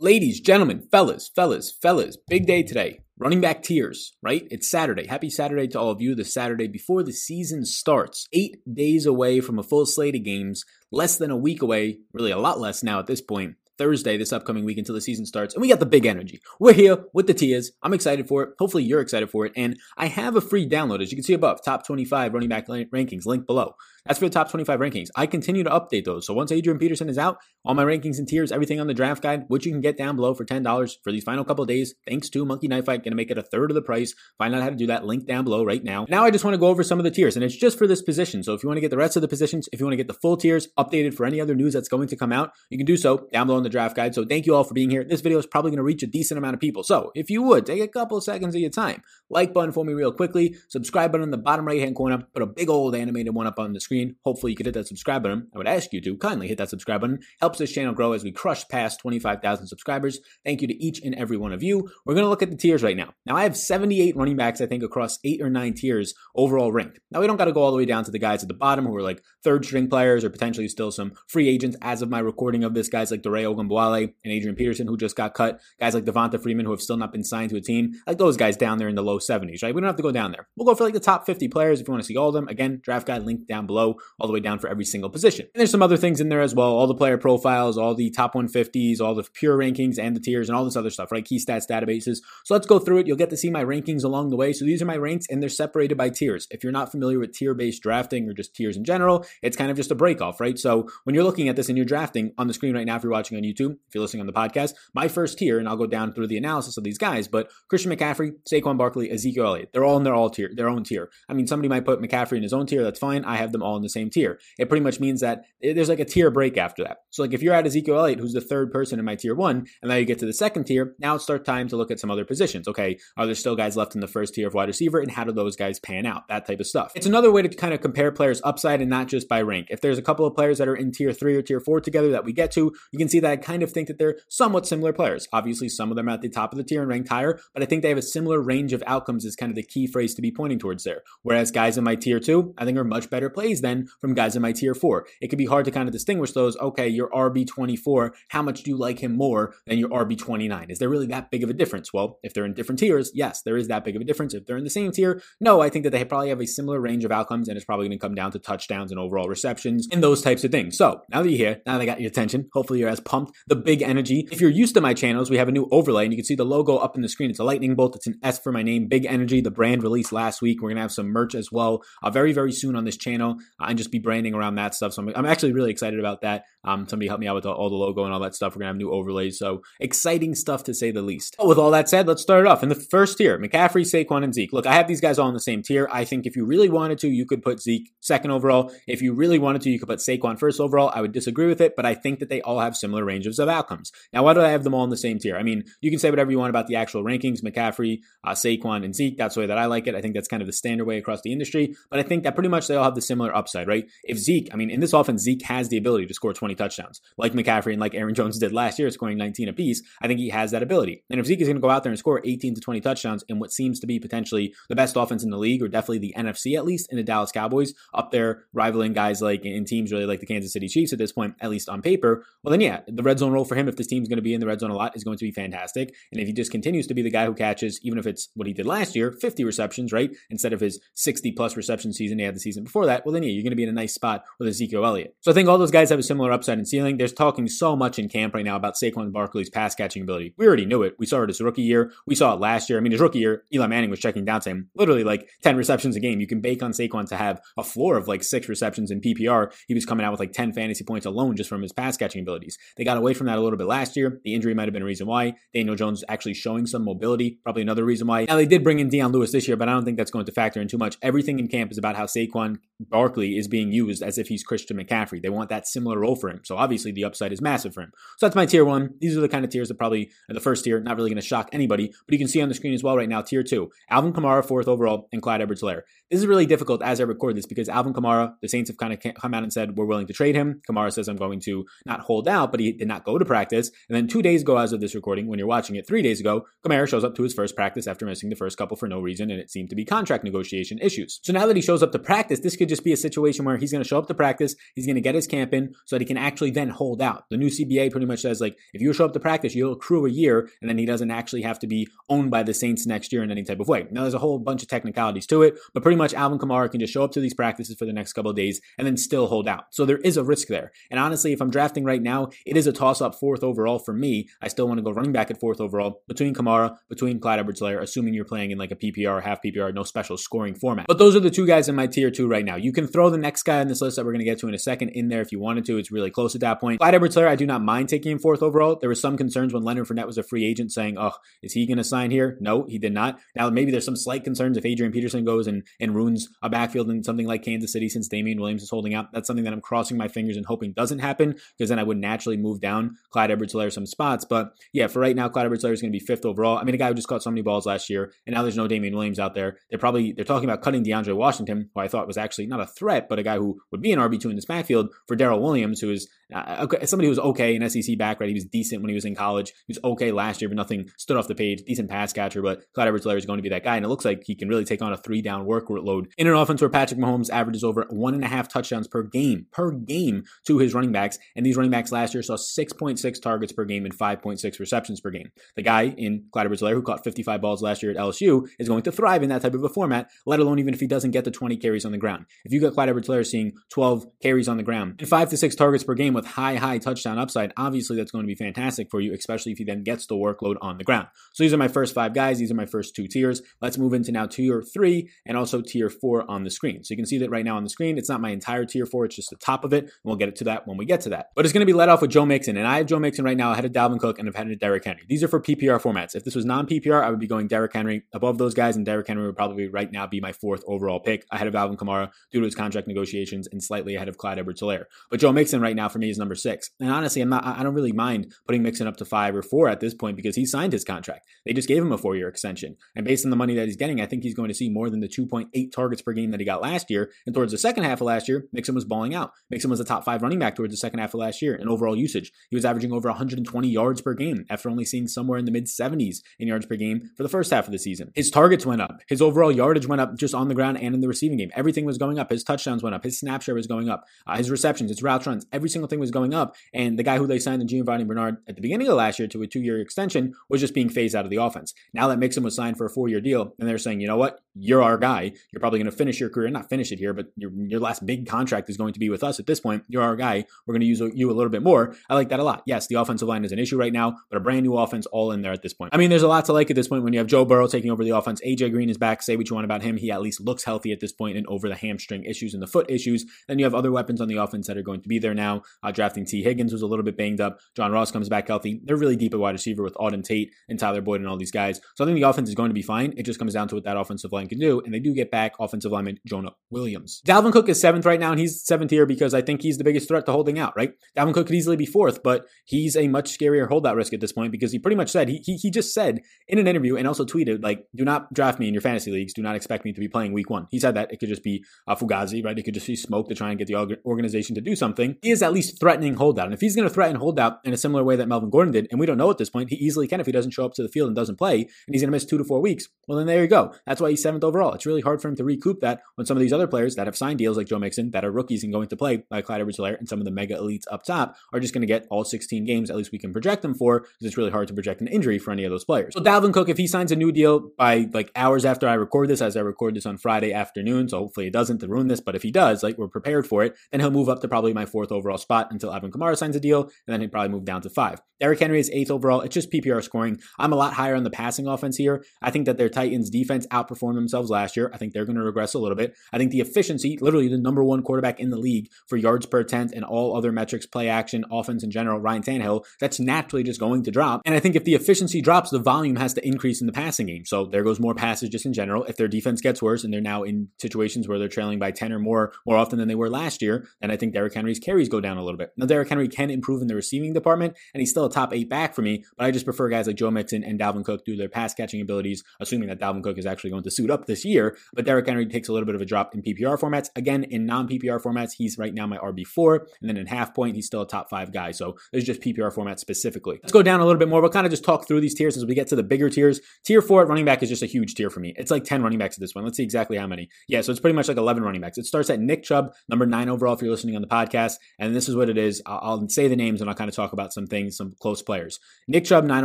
Ladies, gentlemen, fellas, fellas, fellas, big day today. Running back tiers, right? It's Saturday. Happy Saturday to all of you. The Saturday before the season starts. Eight days away from a full slate of games. Less than a week away, really a lot less now at this point, Thursday this upcoming week until the season starts. And we got the big energy. We're here with the tiers. I'm excited for it. Hopefully you're excited for it. And I have a free download, as you can see above, top 25 running back rankings, link below. That's for the top 25 rankings. I continue to update those. So once Adrian Peterson is out, all my rankings and tiers, everything on the draft guide, which you can get down below for $10 for these final couple days, thanks to Monkey Knife Fight, gonna make it a third of the price. Find out how to do that, link down below right now. Now I just want to go over some of the tiers, and it's just for this position. So if you want to get the rest of the positions, if you want to get the full tiers updated for any other news that's going to come out, you can do so down below in the draft guide. So thank you all for being here. This video is probably to reach a decent amount of people. So if you would, take a couple seconds of your time. Like button for me real quickly, subscribe button in the bottom right hand corner, put a big old animated one up on the screen. Hopefully you could hit that subscribe button. I would ask you to kindly hit that subscribe button. Helps this channel grow as we crush past 25,000 subscribers. Thank you to each and every one of you. We're going to look at the tiers right now. Now, I have 78 running backs, I think, across eight or nine tiers overall ranked. Now, we don't got to go all the way down to the guys at the bottom who are like third string players or potentially still some free agents as of my recording of this. Guys like Dare Ogunbowale and Adrian Peterson who just got cut. Guys like Devonta Freeman who have still not been signed to a team. like those guys down there in the low 70s, right? We don't have to go down there. We'll go for like the top 50 players if you want to see all of them. Again, draft guide link down below, all the way down for every single position. And there's some other things in there as well. All the player profiles, all the top 150s, all the pure rankings and the tiers and all this other stuff, right? Key stats databases. So let's go through it. You'll get to see my rankings along the way. So these are my ranks and they're separated by tiers. If you're not familiar with tier based drafting or just tiers in general, it's kind of just a break off, right? So when you're looking at this and you're drafting on the screen right now, if you're watching on YouTube, if you're listening on the podcast, my first tier, and I'll go down through the analysis of these guys, but Christian McCaffrey, Saquon Barkley, Ezekiel Elliott, they're all in their all tier, their own tier. I mean, somebody might put McCaffrey in his own tier, that's fine. I have them all in the same tier. It pretty much means that eh, there's like a tier break after that. So like if you're at Ezekiel Elliott, who's the third person in my tier one, and now you get to the second tier, now it's start time to look at some other positions. Okay, are there still guys left in the first tier of wide receiver, and how do those guys pan out? That type of stuff. It's another way to kind of compare players upside and not just by rank. If there's a couple of players that are in tier three or tier four together that we get to, you can see that I kind of think that they're somewhat similar players. Obviously, some of them are at the top of the tier and ranked higher, but I think they have a similar range of outcomes is kind of the key phrase to be pointing towards there. Whereas guys in my tier two, I think are much better plays than from guys in my tier four. It could be hard to kind of distinguish those. Okay, your RB24, how much do you like him more than your RB29? Is there really that big of a difference? Well, if they're in different tiers, yes, there is that big of a difference. If they're in the same tier, no, I think that they probably have a similar range of outcomes and it's probably going to come down to touchdowns and overall receptions and those types of things. So now that you're here, now that I got your attention, hopefully you're as pumped, the big energy. If you're used to my channels, we have a new overlay and you can see the logo up in the screen. It's a lightning bolt. It's an S for my name, Big Energy. The brand released last week. We're going to have some merch as well uh, very, very soon on this channel and just be branding around that stuff. So I'm, I'm actually really excited about that. Um, somebody helped me out with all the logo and all that stuff. We're to have new overlays. So exciting stuff to say the least. With all that said, let's start it off. In the first tier, McCaffrey, Saquon, and Zeke. Look, I have these guys all in the same tier. I think if you really wanted to, you could put Zeke second overall. If you really wanted to, you could put Saquon first overall. I would disagree with it, but I think that they all have similar ranges of outcomes. Now, why do I have them all in the same tier? I mean, you can say whatever you want about the actual rankings, McCaffrey, uh, Saquon, and Zeke. That's the way that I like it. I think that's kind of the standard way across the industry. But I think that pretty much they all have the similar upside, right? If Zeke, I mean, in this offense, Zeke has the ability to score 20 touchdowns, like McCaffrey and like Aaron Jones did last year, scoring 19 apiece. I think he has that ability. And if Zeke is going to go out there and score 18 to 20 touchdowns in what seems to be potentially the best offense in the league, or definitely the NFC at least, in the Dallas Cowboys, up there rivaling guys like in teams really like the Kansas City Chiefs at this point, at least on paper, well, then yeah, the red zone role for him, if this team's going to be in the red zone a lot, is going to be fantastic. And if he just continues to be the guy who catches, even if it's what he did last year, 50 receptions, right? Instead of his 60 plus reception season he had the season before that, well, then you're going to be in a nice spot with Ezekiel Elliott. So I think all those guys have a similar upside and ceiling. There's talking so much in camp right now about Saquon Barkley's pass catching ability. We already knew it. We saw it his rookie year. We saw it last year. I mean, his rookie year, Eli Manning was checking down to him literally like 10 receptions a game. You can bake on Saquon to have a floor of like six receptions in PPR. He was coming out with like 10 fantasy points alone just from his pass catching abilities. They got away from that a little bit last year. The injury might have been a reason why. Daniel Jones actually showing some mobility, probably another reason why. Now they did bring in Dion Lewis this year, but I don't think that's going to factor in too much. Everything in camp is about how Saquon Barkley is being used as if he's Christian McCaffrey. They want that similar role for him. So obviously the upside is massive for him. So that's my tier one. These are the kind of tiers that probably uh, the first tier, not really going to shock anybody, but you can see on the screen as well right now, tier two. Alvin Kamara, fourth overall, and Clyde Edwards Helaire. This is really difficult as I record this because Alvin Kamara, the Saints have kind of come out and said, we're willing to trade him. Kamara says, I'm going to not hold out, but he did not go to practice. And then two days ago, as of this recording, when you're watching it, three days ago, Kamara shows up to his first practice after missing the first couple for no reason, and it seemed to be contract negotiation issues. So now that he shows up to practice, this could just be a situation where he's going to show up to practice, he's going to get his camp in so that he can actually then hold out. The new CBA pretty much says like if you show up to practice, you'll accrue a year, and then he doesn't actually have to be owned by the Saints next year in any type of way. Now there's a whole bunch of technicalities to it, but pretty much Alvin Kamara can just show up to these practices for the next couple of days and then still hold out. So there is a risk there. And honestly, if I'm drafting right now, it is a toss up fourth overall for me. I still want to go running back at fourth overall between Kamara, between Clyde Edwards assuming you're playing in like a PPR, half PPR, no special scoring format. But those are the two guys in my tier two right now. You can throw the next guy on this list that we're going to get to in a second in there if you wanted to. It's really close at that point. Clyde Edwards I do not mind taking him fourth overall. There were some concerns when Leonard Fournette was a free agent saying, oh, is he going to sign here? No, he did not. Now, maybe there's some slight concerns if Adrian Peterson goes and, and ruins a backfield in something like Kansas City since Damien Williams is holding out. That's something that I'm crossing my fingers and hoping doesn't happen because then I would naturally move down Clyde Edwards some spots. But yeah, for right now, Clyde Edwards is going to be fifth overall. I mean, a guy who just caught so many balls last year, and now there's no Damien Williams out there. They're probably they're talking about cutting DeAndre Washington, who I thought was actually not a threat, but a guy who would be an RB two in this backfield for Daryl Williams, who is uh, somebody who was okay in SEC back, right? He was decent when he was in college. He was okay last year, but nothing stood off the page. Decent pass catcher, but Clyde Edwards is going to be that guy, and it looks like he can really take on a three down workload in an offense where Patrick Mahomes averages over one and a half touchdowns per game per game to his running backs, and these running backs last year saw 6.6 targets per game and 5.6 receptions per game. The guy in Clyde Edwards who caught 55 balls last year at LSU, is going to thrive in that type of a format, let alone even if he doesn't get the 20 carries on the ground. If you got Clyde Edwards seeing 12 carries on the ground and five to six targets per game with high, high touchdown upside, obviously that's going to be fantastic for you, especially if he then gets the workload on the ground. So these are my first five guys. These are my first two tiers. Let's move into now tier three and also tier four on the screen. So you can see that right now on the screen, it's not my entire tier four, it's just the top of it. And we'll get it to that when we get to that. But it's going to be led off with Joe Mixon. And I have Joe Mixon right now ahead of Dalvin Cook and I've had Derrick Henry. These are for PPR formats. If this was non PPR, I would be going Derrick Henry above those guys, and Derrick Henry would probably right now be my fourth overall pick ahead of Alvin Kamara due to his contract negotiations and slightly ahead of Clyde Edwards Helaire. But Joe Mixon right now for me is number six. And honestly, I'm not I don't really mind putting Mixon up to five or four at this point because he signed his contract. They just gave him a four year extension. And based on the money that he's getting, I think he's going to see more than the 2.8 targets per game that he got last year. And towards the second half of last year, Mixon was balling out. Mixon was a top five running back towards the second half of last year in overall usage. He was averaging over 120 yards per game after only seeing somewhere in the mid 70s in yards per game for the first half of the season. His targets went up. His overall yardage went up just on the ground and in the receiving game. Everything was going up. His touchdowns went up. His snap share was going up. Uh, his receptions, his route runs, every single thing was going up. And the guy who they signed in Giovani Bernard at the beginning of last year to a two year extension was just being phased out of the offense. Now that Mixon was signed for a four year deal, and they're saying, you know what, you're our guy. You're probably going to finish your career, not finish it here, but your, your last big contract is going to be with us at this point. You're our guy. We're going to use you a little bit more. I like that a lot. Yes, the offensive line is an issue right now, but a brand new offense all in there at this point. I mean, there's a lot to like at this point when you have Joe Burrow taking over the offense. AJ Green is back. Say what you want about him. He at least looks healthy at this point and over the hamstring issues and the foot issues. Then you have other weapons on the offense that are going to be there now. Uh, drafting Tee Higgins was a little bit banged up. John Ross comes back healthy. They're really deep at wide receiver with Auden Tate and Tyler Boyd and all these guys. So I think the offense is going to be fine. It just comes down to what that offensive line can do. And they do get back offensive lineman Jonah Williams. Dalvin Cook is seventh right now, and he's seventh here because I think he's the biggest threat to holding out, right? Dalvin Cook could easily be fourth, but he's a much scarier holdout risk at this point because he pretty much said, he, he, he just said in an interview and also tweeted, like, do not draft me in your fantasy leagues. Do not expect me to be playing week one. He said that it could just be a Fugazi, right? It could just be smoke to try and get the organization to do something. He is at least threatening holdout. And if he's going to threaten holdout in a similar way that Melvin Gordon did, and we don't know at this point, he easily can if he doesn't show up to the field and doesn't play, and he's going to miss two to four weeks, well, then there you go. That's why he's seventh overall. It's really hard for him to recoup that when some of these other players that have signed deals like Joe Mixon that are rookies and going to play, like Clyde edwards and some of the mega elites up top, are just going to get all 16 games, at least we can project them for, because it's really hard to project an injury for any of those players. So Dalvin Cook, if he signs a new deal by like hours after I record this, as I record this on Friday afternoon, so hopefully it doesn't to ruin this, but if he does, like we're prepared for it, then he'll move up to probably my fourth overall spot until Alvin Kamara signs a deal, and then he'll probably move down to five. Derrick Henry is eighth overall. It's just PPR scoring. I'm a lot higher on the passing offense here. I think that their Titans defense outperformed themselves last year. I think they're going to regress a little bit. I think the efficiency, literally the number one quarterback in the league for yards per attempt and all other metrics, play action, offense in general, Ryan Tannehill, that's naturally just going to drop. And I think if the efficiency drops, the volume has to increase in the passing game. So there goes more passes just in general. If their defense gets worse and they're now in situations where they're trailing by 10 or more more often than they were last year, then I think Derrick Henry's carries go down a little little bit. Now, Derrick Henry can improve in the receiving department, and he's still a top eight back for me, but I just prefer guys like Joe Mixon and Dalvin Cook through their pass catching abilities, assuming that Dalvin Cook is actually going to suit up this year. But Derrick Henry takes a little bit of a drop in PPR formats. Again, in non PPR formats, he's right now my RB4, and then in half point, he's still a top five guy. So there's just PPR format specifically. Let's go down a little bit more. We'll kind of just talk through these tiers as we get to the bigger tiers. Tier four at running back is just a huge tier for me. It's like 10 running backs at this one. Let's see exactly how many. Yeah, so it's pretty much like 11 running backs. It starts at Nick Chubb, number nine overall if you're listening on the podcast. And this is what it is. I'll, say the names and I'll kind of talk about some things, some close players. Nick Chubb, nine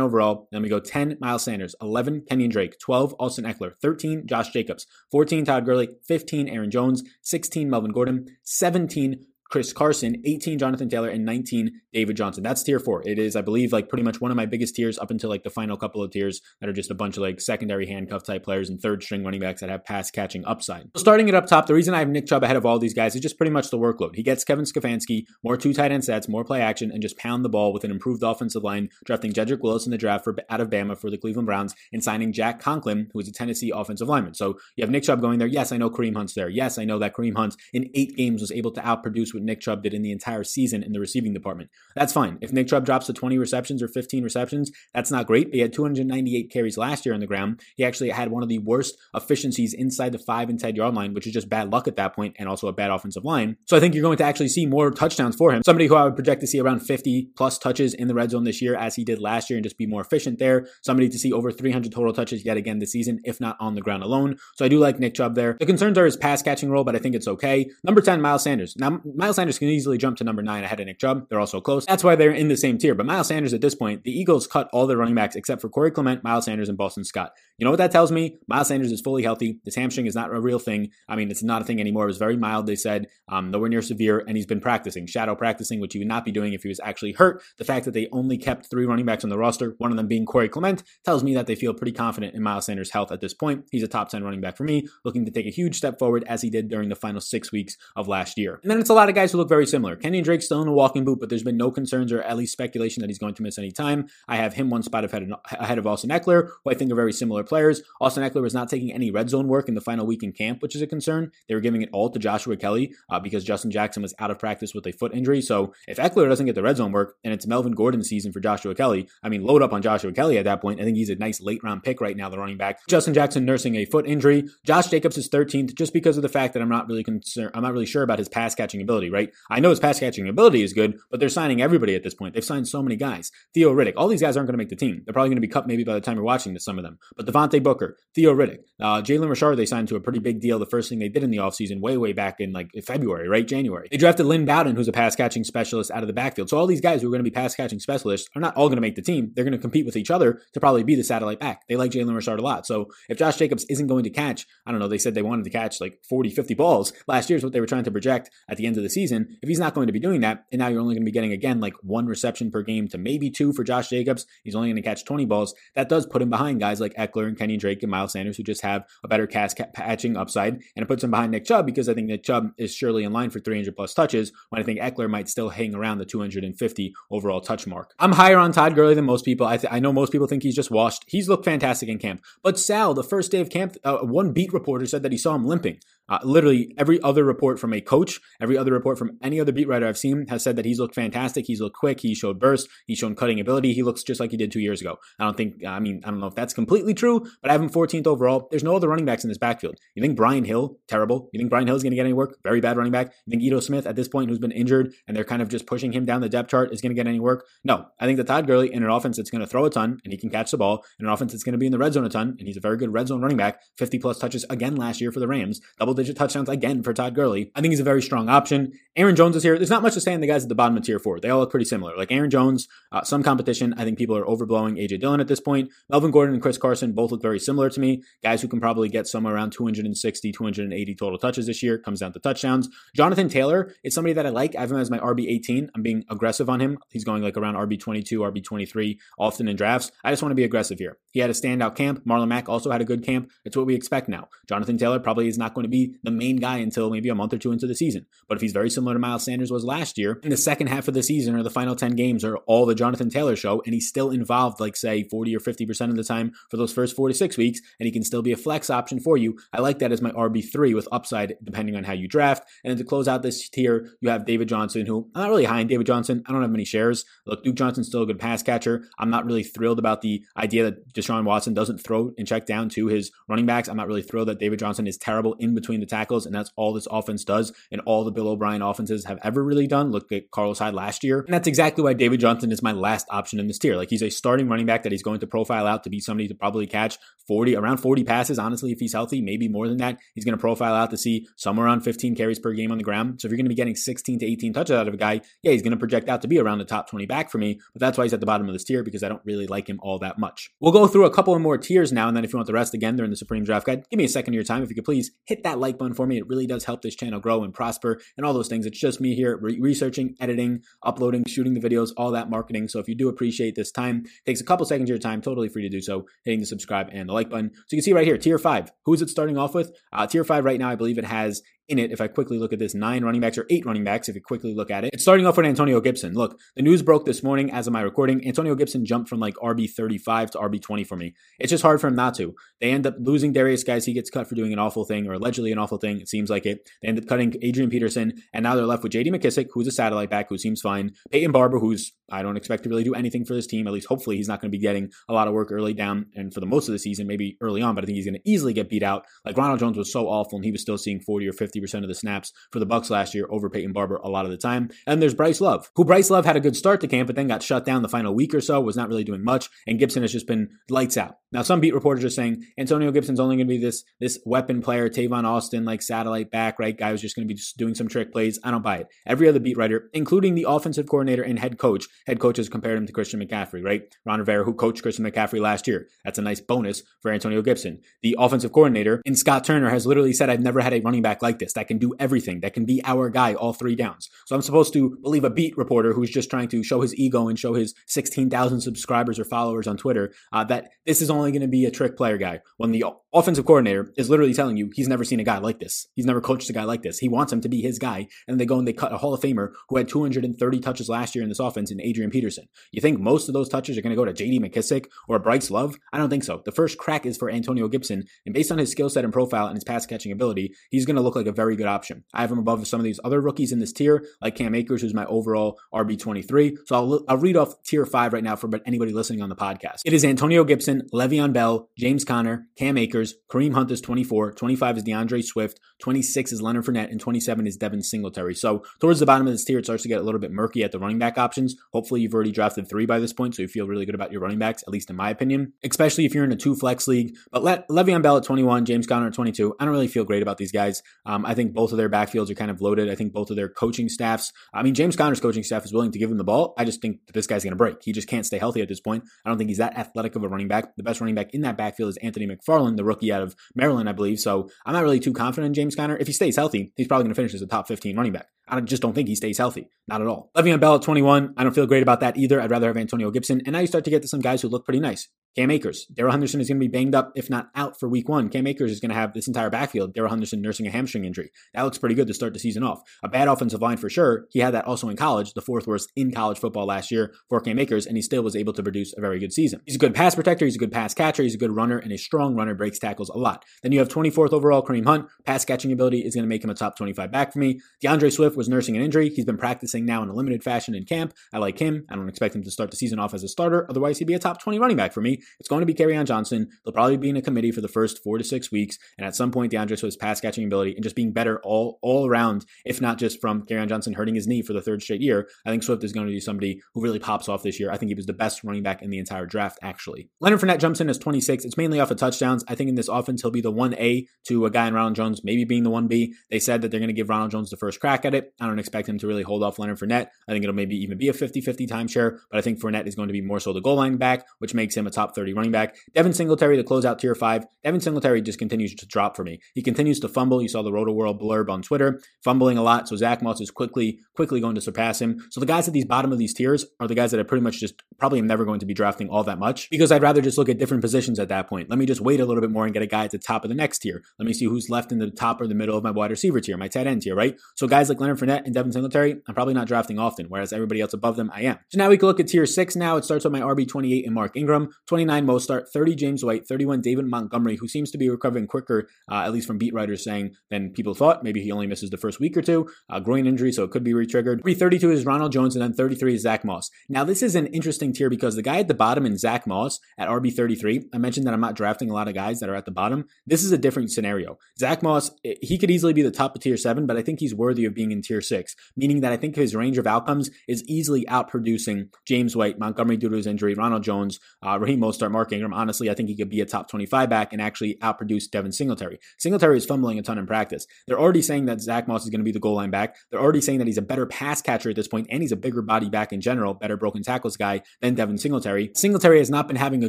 overall. Then we go 10, Miles Sanders, 11, Kenyon Drake, 12, Austin Ekeler, 13, Josh Jacobs, 14, Todd Gurley, 15, Aaron Jones, 16, Melvin Gordon, 17, Chris Carson, 18 Jonathan Taylor, and 19 David Johnson. That's tier four. It is, I believe, like pretty much one of my biggest tiers up until like the final couple of tiers that are just a bunch of like secondary handcuff type players and third string running backs that have pass catching upside. So starting it up top, the reason I have Nick Chubb ahead of all these guys is just pretty much the workload. He gets Kevin Stefanski, more two tight end sets, more play action, and just pound the ball with an improved offensive line, drafting Jedrick Willis in the draft for out of Bama for the Cleveland Browns and signing Jack Conklin, who is a Tennessee offensive lineman. So you have Nick Chubb going there. Yes, I know Kareem Hunt's there. Yes, I know that Kareem Hunt in eight games was able to outproduce what Nick Chubb did in the entire season in the receiving department. That's fine. If Nick Chubb drops to 20 receptions or 15 receptions, that's not great. But he had 298 carries last year on the ground. He actually had one of the worst efficiencies inside the 5 and 10 yard line, which is just bad luck at that point and also a bad offensive line. So I think you're going to actually see more touchdowns for him. Somebody who I would project to see around 50 plus touches in the red zone this year as he did last year and just be more efficient there. Somebody to see over 300 total touches yet again this season, if not on the ground alone. So I do like Nick Chubb there. The concerns are his pass catching role, but I think it's okay. Number 10, Miles Sanders. Now, Miles Sanders can easily jump to number nine ahead of Nick Chubb. They're also close. That's why they're in the same tier. But Miles Sanders at this point, the Eagles cut all their running backs except for Corey Clement, Miles Sanders, and Boston Scott. You know what that tells me? Miles Sanders is fully healthy. This hamstring is not a real thing. I mean, it's not a thing anymore. It was very mild, they said, um, nowhere near severe, and he's been practicing, shadow practicing, which he would not be doing if he was actually hurt. The fact that they only kept three running backs on the roster, one of them being Corey Clement, tells me that they feel pretty confident in Miles Sanders' health at this point. He's a top 10 running back for me, looking to take a huge step forward as he did during the final six weeks of last year. And then it's a lot of guys who look very similar. Kenyon Drake still in a walking boot, but there's been no concerns or at least speculation that he's going to miss any time. I have him one spot ahead of, ahead of Austin Ekeler, who I think are very similar players. Austin Ekeler was not taking any red zone work in the final week in camp, which is a concern. They were giving it all to Joshua Kelley uh, because Justin Jackson was out of practice with a foot injury. So if Ekeler doesn't get the red zone work and it's Melvin Gordon season for Joshua Kelley, I mean, load up on Joshua Kelley at that point. I think he's a nice late round pick right now, the running back. Justin Jackson nursing a foot injury. Josh Jacobs is 13th just because of the fact that I'm not really concerned. I'm not really sure about his pass catching ability, right? I know his pass catching ability is good, but they're signing everybody at this point. They've signed so many guys. Theo Riddick, all these guys aren't going to make the team. They're probably going to be cut maybe by the time you're watching this, some of them. But Devontae Booker, Theo Riddick, uh, Jalen Richard, they signed to a pretty big deal. The first thing they did in the offseason, way, way back in like February, right? January. They drafted Lynn Bowden, who's a pass catching specialist out of the backfield. So all these guys who are going to be pass catching specialists are not all going to make the team. They're going to compete with each other to probably be the satellite back. They like Jalen Richard a lot. So if Josh Jacobs isn't going to catch, I don't know, they said they wanted to catch like 40, 50 balls. Last year is what they were trying to project at the end of the season. If he's not going to be doing that, and now you're only going to be getting again like one reception per game to maybe two for Josh Jacobs, he's only going to catch 20 balls. That does put him behind guys like Ekeler and Kenny Drake and Miles Sanders who just have a better cast catching upside. And it puts him behind Nick Chubb because I think Nick Chubb is surely in line for 300 plus touches when I think Ekeler might still hang around the 250 overall touch mark. I'm higher on Todd Gurley than most people. I, th- I know most people think he's just washed. He's looked fantastic in camp. But Sal, the first day of camp, uh, one beat reporter said that he saw him limping. Uh, literally every other report from a coach, every other report from any other beat writer I've seen has said that he's looked fantastic. He's looked quick. He showed burst. He's shown cutting ability. He looks just like he did two years ago. I don't think, I mean, I don't know if that's completely true, but I have him 14th overall. There's no other running backs in this backfield. You think Brian Hill, terrible. You think Brian Hill is going to get any work? Very bad running back. You think Ito Smith at this point, who's been injured and they're kind of just pushing him down the depth chart, is going to get any work? No. I think that Todd Gurley in an offense that's going to throw a ton and he can catch the ball, in an offense that's going to be in the red zone a ton, and he's a very good red zone running back, 50 plus touches again last year for the Rams, double digit touchdowns again for Todd Gurley. I think he's a very strong option. Aaron Jones is here. There's not much to say on the guys at the bottom of tier four. They all look pretty similar. Like Aaron Jones, uh, some competition. I think people are overblowing AJ Dillon at this point. Melvin Gordon and Chris Carson both look very similar to me. Guys who can probably get somewhere around 260, 280 total touches this year. Comes down to touchdowns. Jonathan Taylor is somebody that I like. I have him as my RB 18. I'm being aggressive on him. He's going like around RB 22, RB 23 often in drafts. I just want to be aggressive here. He had a standout camp. Marlon Mack also had a good camp. It's what we expect now. Jonathan Taylor probably is not going to be the main guy until maybe a month or two into the season. But if he's very similar to Miles Sanders was last year, in the second half of the season or the final 10 games are all the Jonathan Taylor show, and he's still involved, like say 40 or 50% of the time for those first four to six weeks, and he can still be a flex option for you. I like that as my RB3 with upside depending on how you draft. And then to close out this tier, you have David Johnson, who I'm not really high in David Johnson. I don't have many shares. Look, Duke Johnson's still a good pass catcher. I'm not really thrilled about the idea that Deshaun Watson doesn't throw and check down to his running backs. I'm not really thrilled that David Johnson is terrible in between the tackles, and that's all this offense does, and all the Bill O'Brien offenses have ever really done. Look at Carlos Hyde last year. And that's exactly why David Johnson is my last option in this tier. Like he's a starting running back that he's going to profile out to be somebody to probably catch 40, around 40 passes, honestly, if he's healthy, maybe more than that. He's going to profile out to see somewhere around 15 carries per game on the ground. So if you're going to be getting 16 to 18 touches out of a guy, yeah, he's going to project out to be around the top 20 back for me. But that's why he's at the bottom of this tier because I don't really like him all that much. We'll go through a couple more tiers now. And then if you want the rest again, they're in the Supreme Draft Guide. Give me a second of your time. If you could please hit that like button for me. It really does help this channel grow and prosper and all those things. It's just me here re- researching, editing, uploading, shooting the videos, all that marketing. So if you do appreciate this time, takes a couple seconds of your time, totally free to do so, hitting the subscribe and the like button. So you can see right here, tier five. Who is it starting off with? Uh, tier five right now, I believe it has in it, if I quickly look at this, nine running backs or eight running backs, if you quickly look at it. It's starting off with Antonio Gibson. Look, the news broke this morning as of my recording. Antonio Gibson jumped from like RB 35 to RB 20 for me. It's just hard for him not to. They end up losing Derrius Guice. He gets cut for doing an awful thing or allegedly an awful thing. It seems like it. They end up cutting Adrian Peterson, and now they're left with JD McKissic, who's a satellite back who seems fine. Peyton Barber, who's I don't expect to really do anything for this team. At least hopefully he's not going to be getting a lot of work early down and for the most of the season, maybe early on, but I think he's going to easily get beat out. Like Ronald Jones was so awful and he was still seeing 40 or 50% of the snaps for the Bucs last year over Peyton Barber a lot of the time. And there's Bryce Love, who Bryce Love had a good start to camp, but then got shut down the final week or so, was not really doing much. And Gibson has just been lights out. Now, some beat reporters are saying Antonio Gibson's only going to be this this weapon player, Tavon Austin, like satellite back, right? Guy who's just going to be just doing some trick plays. I don't buy it. Every other beat writer, including the offensive coordinator and head coach, head coach has compared him to Christian McCaffrey, right? Ron Rivera, who coached Christian McCaffrey last year. That's a nice bonus for Antonio Gibson. The offensive coordinator and Scott Turner has literally said, I've never had a running back like this that can do everything, that can be our guy all three downs. So I'm supposed to believe a beat reporter who's just trying to show his ego and show his 16,000 subscribers or followers on Twitter uh, that this is only going to be a trick player guy when the offensive coordinator is literally telling you he's never seen a guy like this. He's never coached a guy like this. He wants him to be his guy. And they go and they cut a Hall of Famer who had 230 touches last year in this offense in Adrian Peterson. You think most of those touches are going to go to JD McKissic or Bryce Love? I don't think so. The first crack is for Antonio Gibson. And based on his skill set and profile and his pass catching ability, he's going to look like a very good option. I have him above some of these other rookies in this tier, like Cam Akers, who's my overall RB23. So I'll, I'll read off tier five right now for anybody listening on the podcast. It is Antonio Gibson, Le'Veon Bell, James Conner, Cam Akers, Kareem Hunt is 24, 25 is D'Andre Swift, 26 is Leonard Fournette, and 27 is Devin Singletary. So towards the bottom of this tier, it starts to get a little bit murky at the running back options. Hopefully, you've already drafted three by this point, so you feel really good about your running backs, at least in my opinion, especially if you're in a two flex league. But let Le'Veon Bell at 21, James Conner at 22. I don't really feel great about these guys. Um, Um, I think both of their backfields are kind of loaded. I think both of their coaching staffs. I mean, James Conner's coaching staff is willing to give him the ball. I just think that this guy's going to break. He just can't stay healthy at this point. I don't think he's that athletic of a running back. The best running back in that backfield is Anthony McFarland, the rookie out of Maryland, I believe. So I'm not really too confident in James Conner. If he stays healthy, he's probably going to finish as a top 15 running back. I just don't think he stays healthy. Not at all. Le'Veon Bell at 21. I don't feel great about that either. I'd rather have Antonio Gibson. And now you start to get to some guys who look pretty nice. Cam Akers. Darrell Henderson is going to be banged up, if not out, for week one. Cam Akers is going to have this entire backfield. Darrell Henderson nursing a hamstring injury. That looks pretty good to start the season off. A bad offensive line for sure. He had that also in college, the fourth worst in college football last year for Cam Akers, and he still was able to produce a very good season. He's a good pass protector. He's a good pass catcher. He's a good runner, and a strong runner breaks tackles a lot. Then you have 24th overall Kareem Hunt. Pass catching ability is going to make him a top 25 back for me. D'Andre Swift was nursing an injury. He's been practicing now in a limited fashion in camp. I like him. I don't expect him to start the season off as a starter. Otherwise, he'd be a top 20 running back for me. It's going to be Kerryon Johnson. They'll probably be in a committee for the first four to six weeks. And at some point, D'Andre Swift's pass catching ability and just being better all, all around, if not just from Kerryon Johnson hurting his knee for the third straight year, I think Swift is going to be somebody who really pops off this year. I think he was the best running back in the entire draft, actually. Leonard Fournette jumps in as 26. It's mainly off of touchdowns. I think in this offense, he'll be the 1A to a guy in Ronald Jones, maybe being the 1B. They said that they're going to give Ronald Jones the first crack at it. I don't expect him to really hold off Leonard Fournette. I think it'll maybe even be a 50 50 timeshare, but I think Fournette is going to be more so the goal line back, which makes him a top top 30 running back. Devin Singletary to close out tier five. Devin Singletary just continues to drop for me. He continues to fumble. You saw the Rotoworld blurb on Twitter, fumbling a lot. So Zach Moss is quickly, quickly going to surpass him. So the guys at these bottom of these tiers are the guys that I pretty much just probably am never going to be drafting all that much because I'd rather just look at different positions at that point. Let me just wait a little bit more and get a guy at the top of the next tier. Let me see who's left in the top or the middle of my wide receiver tier, my tight end tier, right? So guys like Leonard Fournette and Devin Singletary, I'm probably not drafting often, whereas everybody else above them, I am. So now we can look at tier six now. It starts with my RB28 and Mark Ingram, 29 Mostert, 30 James White, 31 David Montgomery, who seems to be recovering quicker, uh, at least from beat writers saying, than people thought. Maybe he only misses the first week or two. Uh, groin injury, so it could be retriggered. 32 is Ronald Jones, and then 33 is Zach Moss. Now, this is an interesting tier because the guy at the bottom in Zach Moss at RB33, I mentioned that I'm not drafting a lot of guys that are at the bottom. This is a different scenario. Zach Moss, eh, he could easily be the top of tier seven, but I think he's worthy of being in tier six, meaning that I think his range of outcomes is easily outproducing James White, Montgomery due to his injury, Ronald Jones, uh, Raheem Mostert, Mark Ingram. Honestly, I think he could be a top 25 back and actually outproduce Devin Singletary. Singletary is fumbling a ton in practice. They're already saying that Zach Moss is going to be the goal line back. They're already saying that he's a better pass catcher at this point, and he's a bigger body back in general, better broken tackles guy than Devin Singletary. Singletary has not been having a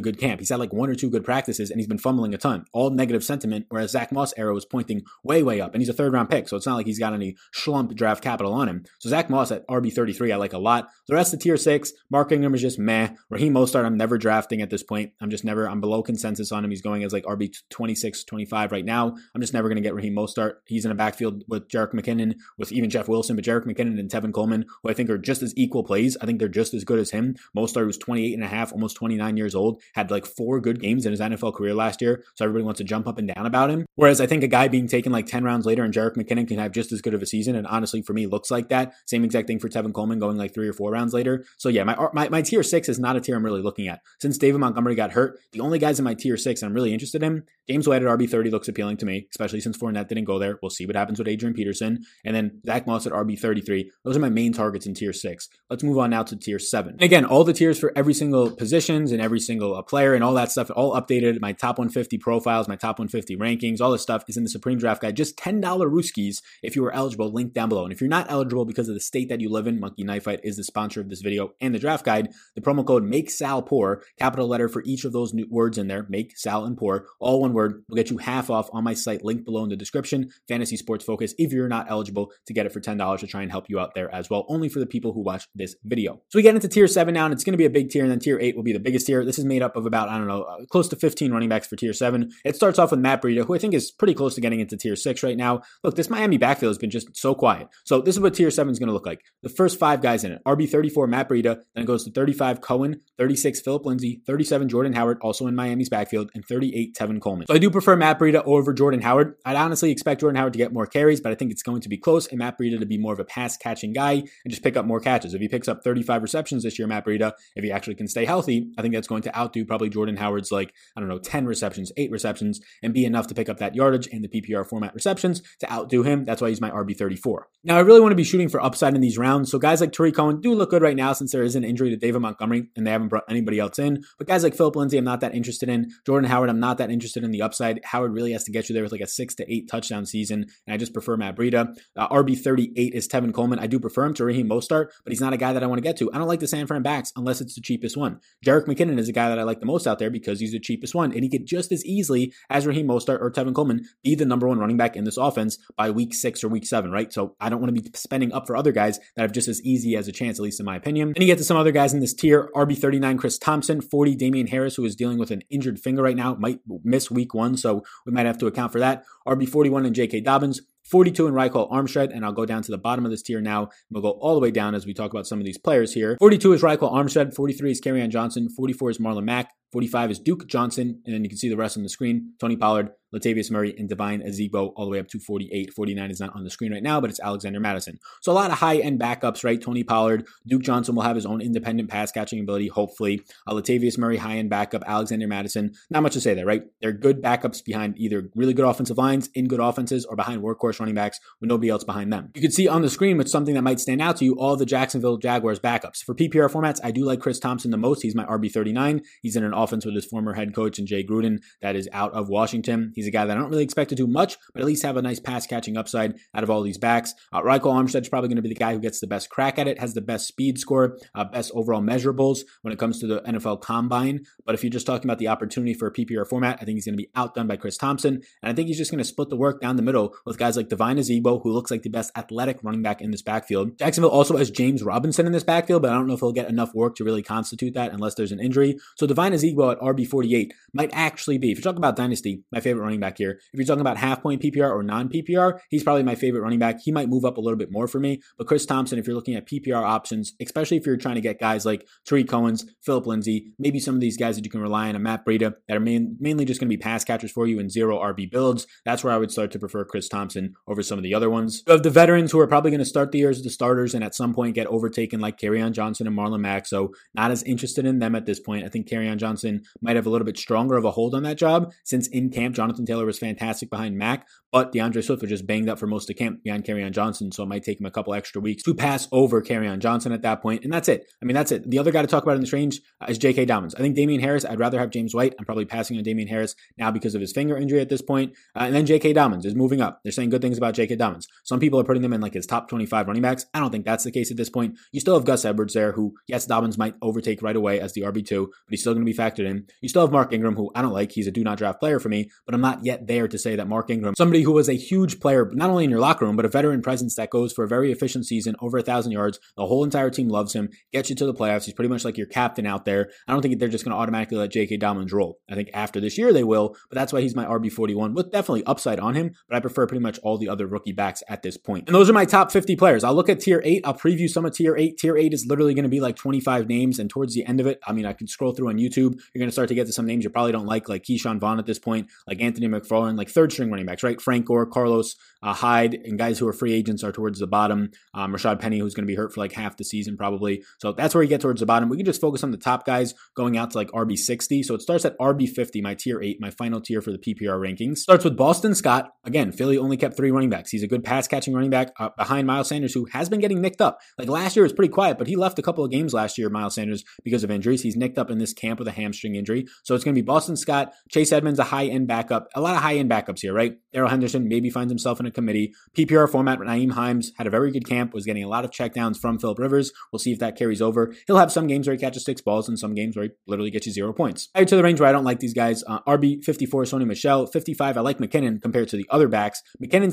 good camp. He's had like one or two good practices, and he's been fumbling a ton. All negative sentiment, whereas Zach Moss' arrow is pointing way, way up, and he's a third round pick, so it's not like he's got any schlump draft capital on him. So Zach Moss at RB33, I like a lot. The rest of tier six, Mark Ingram is just meh. Raheem Mostert, I'm never drafting at this point. I'm just never, I'm below consensus on him. He's going as like RB 26, 25 right now. I'm just never going to get Raheem Mostert. He's in a backfield with Jerick McKinnon, with even Jeff Wilson, but Jerick McKinnon and Tevin Coleman, who I think are just as equal plays. I think they're just as good as him. Mostert, who's 28 and a half, almost 29 years old, had like four good games in his NFL career last year. So everybody wants to jump up and down about him. Whereas I think a guy being taken like 10 rounds later and Jerick McKinnon can have just as good of a season. And honestly, for me, looks like that. Same exact thing for Tevin Coleman going like three or four rounds later. So yeah, my, my, my tier six is not a tier I'm really looking at. Since David Montgomery got hurt, the only guys in my tier six I'm really interested in, James White at RB30 looks appealing to me, especially since Fournette didn't go there. We'll see what happens with Adrian Peterson. And then Zach Moss at RB33. Those are my main targets in tier six. Let's move on now to tier seven. And again, all the tiers for every single positions and every single uh, player and all that stuff, all updated. My top 150 profiles, my top 150 rankings, all this stuff is in the Supreme Draft Guide. Just $10 Rooskies if you are eligible, link down below. And if you're not eligible because of the state that you live in, Monkey Knife Fight is the sponsor of this video and the draft guide. The promo code make Sal poor, capital letter for each of those words in there, make Sal and pour, all one word, will get you half off on my site, link below in the description. Fantasy Sports Focus, if you're not eligible to get it for $10 to try and help you out there as well, only for the people who watch this video. So we get into tier seven now, and it's going to be a big tier, and then tier eight will be the biggest tier. This is made up of about, I don't know, uh, close to 15 running backs for tier seven. It starts off with Matt Breida, who I think is pretty close to getting into tier six right now. Look, this Miami backfield has been just so quiet. So this is what tier seven is going to look like. The first five guys in it RB 34, Matt Breida, then it goes to 35, Cohen, 36, Phillip Lindsay, 37, Jordan Howard, also in Miami's backfield, and 38, Tevin Coleman. So I do prefer Matt Breida over Jordan Howard. I'd honestly expect Jordan Howard to get more carries, but I think it's going to be close, and Matt Breida to be more of a pass catching guy and just pick up more catches. If he picks up 35 receptions this year, Matt Breida, if he actually can stay healthy, I think that's going to outdo probably Jordan Howard's like, I don't know, 10 receptions, 8 receptions, and be enough to pick up that yardage and the PPR format receptions to outdo him. That's why he's my RB34. Now, I really want to be shooting for upside in these rounds. So guys like Tarik Cohen do look good right now since there is an injury to David Montgomery and they haven't brought anybody else in. But guys like Phillip Lindsay, I'm not that interested in. Jordan Howard, I'm not that interested in the upside. Howard really has to get you there with like a six to eight touchdown season. And I just prefer Matt Breida. Uh, RB38 is Tevin Coleman. I do prefer him to Raheem Mostert, but he's not a guy that I want to get to. I don't like the San Fran backs unless it's the cheapest one. Jerick McKinnon is a guy that I like the most out there because he's the cheapest one. And he could just as easily as Raheem Mostert or Tevin Coleman be the number one running back in this offense by week six or week seven, right? So I don't want to be spending up for other guys that have just as easy as a chance, at least in my opinion. Then you get to some other guys in this tier RB39, Chris Thompson, 40, Damien Harris, who is dealing with an injured finger right now, might miss week one, so we might have to account for that. RB41 and J.K. Dobbins, 42 in Ryquell Armstead, and I'll go down to the bottom of this tier now. We'll go all the way down as we talk about some of these players here. 42 is Ryquell Armstead, 43 is Kerryon Johnson, 44 is Marlon Mack, 45 is Duke Johnson, and then you can see the rest on the screen. Tony Pollard, Latavius Murray, and Devine Ozigbo all the way up to 48. 49 is not on the screen right now, but it's Alexander Mattison. So a lot of high-end backups, right? Tony Pollard, Duke Johnson will have his own independent pass catching ability, hopefully. Uh, Latavius Murray, high-end backup. Alexander Mattison. not much to say there, right? They're good backups behind either really good offensive lines, in good offenses, or behind workhorse running backs with nobody else behind them. You can see on the screen, which something that might stand out to you, all the Jacksonville Jaguars backups. For PPR formats, I do like Chris Thompson the most. He's my RB39. He's in an offense with his former head coach and Jay Gruden that is out of Washington. He's a guy that I don't really expect to do much, but at least have a nice pass catching upside out of all these backs. Uh, Ryquell Armstead's probably going to be the guy who gets the best crack at it, has the best speed score, uh, best overall measurables when it comes to the NFL combine. But if you're just talking about the opportunity for a PPR format, I think he's going to be outdone by Chris Thompson. And I think he's just going to split the work down the middle with guys like Devine Ozigbo, who looks like the best athletic running back in this backfield. Jacksonville also has James Robinson in this backfield, but I don't know if he'll get enough work to really constitute that unless there's an injury. So Devine Ozigbo at RB48 might actually be, if you're talking about Dynasty, my favorite running back here. If you're talking about half point PPR or non PPR, he's probably my favorite running back. He might move up a little bit more for me. But Chris Thompson, if you're looking at PPR options, especially if you're trying to get guys like Tarik Cohen's, Phillip Lindsay, maybe some of these guys that you can rely on, a Matt Breida, that are main, mainly just going to be pass catchers for you in zero RB builds, that's where I would start to prefer Chris Thompson over some of the other ones. Of the veterans who are probably going to start the year as the starters and at some point get overtaken like Kerryon Johnson and Marlon Mack. So not as interested in them at this point. I think Kerryon Johnson might have a little bit stronger of a hold on that job since in camp Jonathan Taylor was fantastic behind Mack, but D'Andre Swift was just banged up for most of camp behind Kerryon Johnson. So it might take him a couple extra weeks to pass over Kerryon Johnson at that point. And that's it. I mean, that's it. The other guy to talk about in this range uh, is J.K. Dobbins. I think Damien Harris, I'd rather have James White. I'm probably passing on Damien Harris now because of his finger injury at this point. Uh, and then J.K. Dobbins is moving up. They're saying good things about J.K. Dobbins. Some people are putting them in like his top 25 running backs. I don't think that's the case at this point. You still have Gus Edwards there, who, yes, Dobbins might overtake right away as the RB2, but he's still going to be factored in. You still have Mark Ingram, who I don't like. He's a do not draft player for me, but I'm not yet there to say that Mark Ingram, somebody who was a huge player, not only in your locker room, but a veteran presence that goes for a very efficient season, over a thousand yards. The whole entire team loves him, gets you to the playoffs. He's pretty much like your captain out there. I don't think they're just going to automatically let J.K. Dobbins roll. I think after this year they will, but that's why he's my RB41 with definitely upside on him, but I prefer pretty much all the other rookie backs at this point. And those are my top 50 players. I'll look at tier 8. I'll preview some of tier 8. Tier 8 is literally going to be like 25 names, and towards the end of it, I mean, I can scroll through on YouTube. You're going to start to get to some names you probably don't like, like Ke'Shawn Vaughn at this point, like Anthony McFarland, like third string running backs, right? Frank Gore, Carlos uh, Hyde, and guys who are free agents are towards the bottom. Um, Rashaad Penny, who's going to be hurt for like half the season probably. So that's where you get towards the bottom. We can just focus on the top guys going out to like RB60. So it starts at RB50, my tier 8, my final tier for the PPR rankings. Starts with Boston Scott. Again, Philly only kept three running backs. He's a good pass catching running back uh, behind Miles Sanders, who has been getting nicked up. Like last year was pretty quiet, but he left a couple of games last year, Miles Sanders, because of injuries. He's nicked up in this camp with a hamstring injury. So it's going to be Boston Scott, Chase Edmonds, a high end backup. A lot of high end backups here, right? Darrell Henderson maybe finds himself in a committee. PPR format, Nyheim Hines had a very good camp, was getting a lot of checkdowns from Philip Rivers. We'll see if that carries over. He'll have some games where he catches six balls and some games where he literally gets you zero points. Right to the range where I don't like these guys. Uh, RB 54, Sony Michel, 55, I like McKinnon compared to the other backs.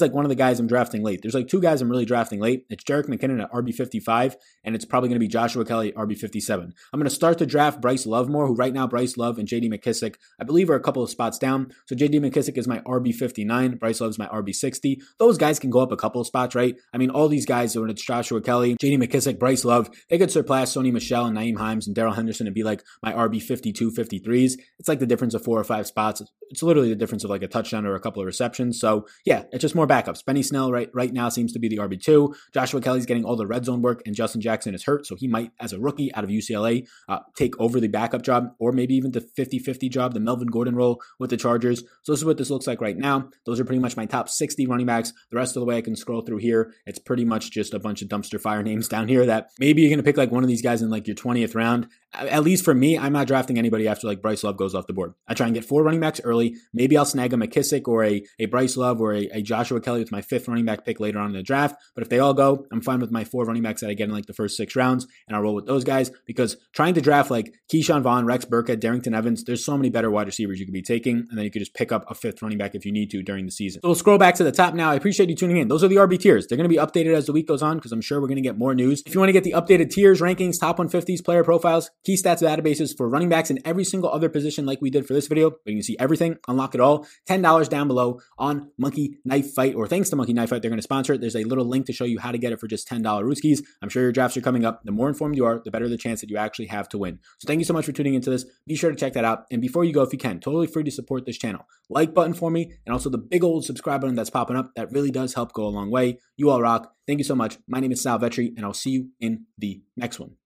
Like one of the guys I'm drafting late. There's like two guys I'm really drafting late. It's Jerick McKinnon at RB 55, and it's probably going to be Joshua Kelley at RB 57. I'm going to start to draft Bryce Love more, who right now Bryce Love and JD McKissic, I believe, are a couple of spots down. So JD McKissic is my RB 59. Bryce Love's my RB 60. Those guys can go up a couple of spots, right? I mean, all these guys, when it's Joshua Kelley, JD McKissick, Bryce Love, they could surpass Sony Michel and Nyheim Hines and Darrell Henderson and be like my RB 52, 53s. It's like the difference of four or five spots. It's literally the difference of like a touchdown or a couple of receptions. So yeah, it's just more backups. Benny Snell right right now seems to be the RB2. Joshua Kelley's getting all the red zone work, and Justin Jackson is hurt, so he might, as a rookie out of UCLA, uh, take over the backup job or maybe even the 50-50 job, the Melvin Gordon role with the Chargers. So this is what this looks like right now. Those are pretty much my top 60 running backs. The rest of the way I can scroll through here, it's pretty much just a bunch of dumpster fire names down here that maybe you're going to pick like one of these guys in like your 20th round. At least for me, I'm not drafting anybody after like Bryce Love goes off the board. I try and get four running backs early. Maybe I'll snag a McKissic or a, a Bryce Love or a, a Joshua Kelley with my fifth running back pick later on in the draft. But if they all go, I'm fine with my four running backs that I get in like the first six rounds, and I'll roll with those guys because trying to draft like Ke'Shawn Vaughn, Rex Burkhead, Darrynton Evans, there's so many better wide receivers you could be taking, and then you could just pick up a fifth running back if you need to during the season. So we'll scroll back to the top now. I appreciate you tuning in. Those are the RB tiers. They're going to be updated as the week goes on because I'm sure we're going to get more news. If you want to get the updated tiers, rankings, top 150s, player profiles, key stats databases for running backs and every single other position like we did for this video, but you can see everything, unlock it all, $10 down below on Monkey Knife Fight, or thanks to Monkey Knife Fight, they're going to sponsor it. There's a little link to show you how to get it for just $10 Rooskies. I'm sure your drafts are coming up. The more informed you are, the better the chance that you actually have to win. So thank you so much for tuning into this. Be sure to check that out. And before you go, if you can, totally free to support this channel. Like button for me, and also the big old subscribe button that's popping up. That really does help go a long way. You all rock. Thank you so much. My name is Sal Vetri, and I'll see you in the next one.